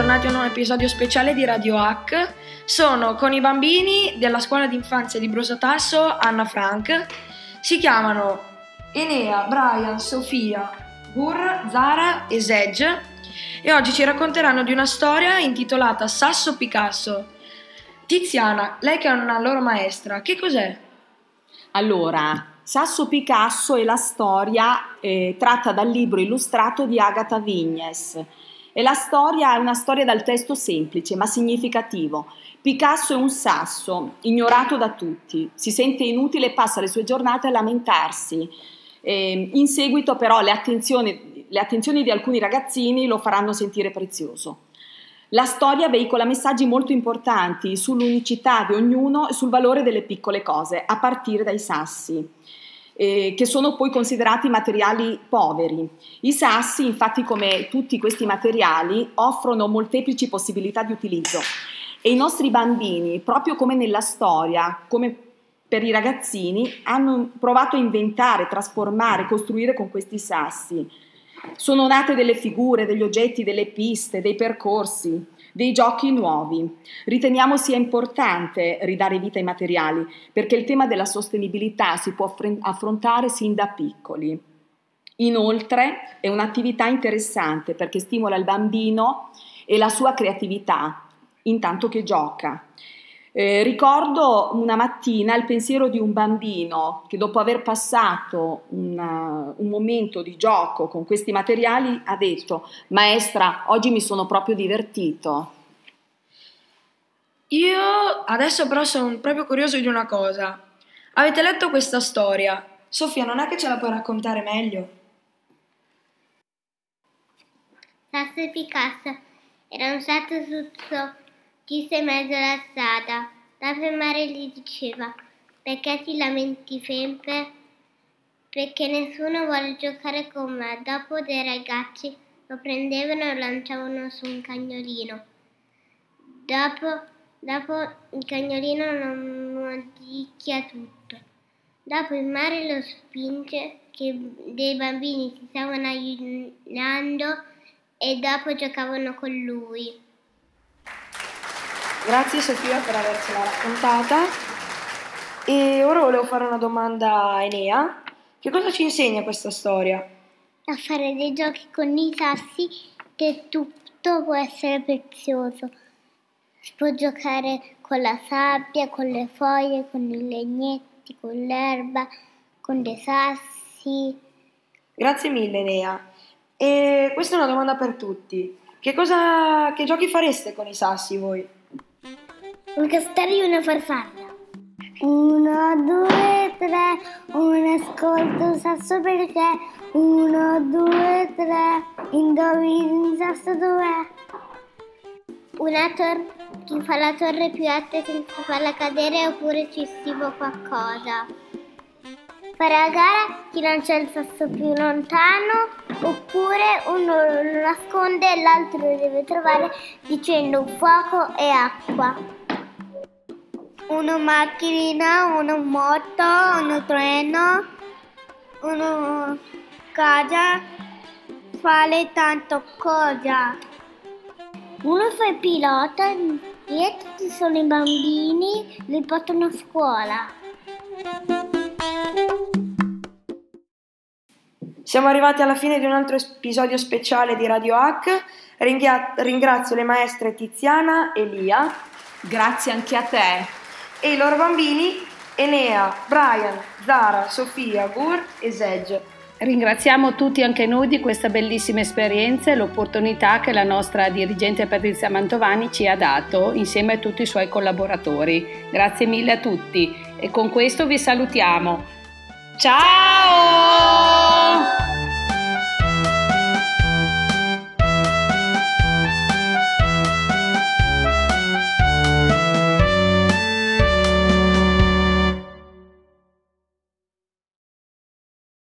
bentornati a un nuovo episodio speciale di Radio Hack. Sono con i bambini della scuola d'infanzia di Brosatasso, Anna Frank. Si chiamano Enea, Brian, Sofia, Gur, Zara e Zedge e oggi ci racconteranno di una storia intitolata Sasso Picasso. Tiziana, lei che è una loro maestra, che cos'è? Allora, Sasso Picasso è la storia eh, tratta dal libro illustrato di Agatha Vignes. E la storia è una storia dal testo semplice ma significativo. Picasso è un sasso, ignorato da tutti, si sente inutile e passa le sue giornate a lamentarsi. Eh, in seguito però le attenzioni, le attenzioni di alcuni ragazzini lo faranno sentire prezioso. La storia veicola messaggi molto importanti sull'unicità di ognuno e sul valore delle piccole cose, a partire dai sassi eh, che sono poi considerati materiali poveri. I sassi, infatti, come tutti questi materiali, offrono molteplici possibilità di utilizzo e i nostri bambini, proprio come nella storia, come per i ragazzini, hanno provato a inventare, trasformare, costruire con questi sassi. Sono nate delle figure, degli oggetti, delle piste, dei percorsi dei giochi nuovi. Riteniamo sia importante ridare vita ai materiali perché il tema della sostenibilità si può affrontare sin da piccoli. Inoltre è un'attività interessante perché stimola il bambino e la sua creatività intanto che gioca. Eh, ricordo una mattina il pensiero di un bambino che dopo aver passato una, un momento di gioco con questi materiali ha detto maestra oggi mi sono proprio divertito. Io adesso però sono proprio curioso di una cosa. Avete letto questa storia? Sofia, non è che ce la puoi raccontare meglio? Sasso Picasso era un suzzo Chisse in mezzo alla strada. La fermare gli diceva: Perché ti lamenti sempre? Perché nessuno vuole giocare con me. Dopo dei ragazzi lo prendevano e lo lanciavano su un cagnolino. Dopo, dopo il cagnolino lo mordicchia tutto. Dopo il mare lo spinge che dei bambini si stavano aiutando e dopo giocavano con lui. Grazie Sofia per avercela raccontata. E ora volevo fare una domanda a Enea. Che cosa ci insegna questa storia? A fare dei giochi con i sassi che tutto può essere prezioso. Si può giocare con la sabbia, con le foglie, con i legnetti, con l'erba, con dei sassi. Grazie mille Enea. E questa è una domanda per tutti. Che, cosa, che giochi fareste con i sassi voi? Un castello e una farfalla. Uno, due, tre, un ascolto, sasso perché. Uno, due, tre, indovini, sasso dov'è? Una torre, chi fa la torre più alta senza farla cadere oppure ci stivo qualcosa. Fare la gara chi lancia il sasso più lontano oppure uno lo nasconde e l'altro lo deve trovare dicendo fuoco e acqua una macchina, una moto, un treno, una casa, fare tanto cosa. Uno fa il pilota, dietro ci sono i bambini, li portano a scuola. Siamo arrivati alla fine di un altro episodio speciale di Radio Hack. Ringrazio le maestre Tiziana e Lia. Grazie anche a te e i loro bambini Enea, Brian, Zara, Sofia, Gur e Zedge. Ringraziamo tutti anche noi di questa bellissima esperienza e l'opportunità che la nostra dirigente Patrizia Mantovani ci ha dato insieme a tutti i suoi collaboratori. Grazie mille a tutti e con questo vi salutiamo. Ciao!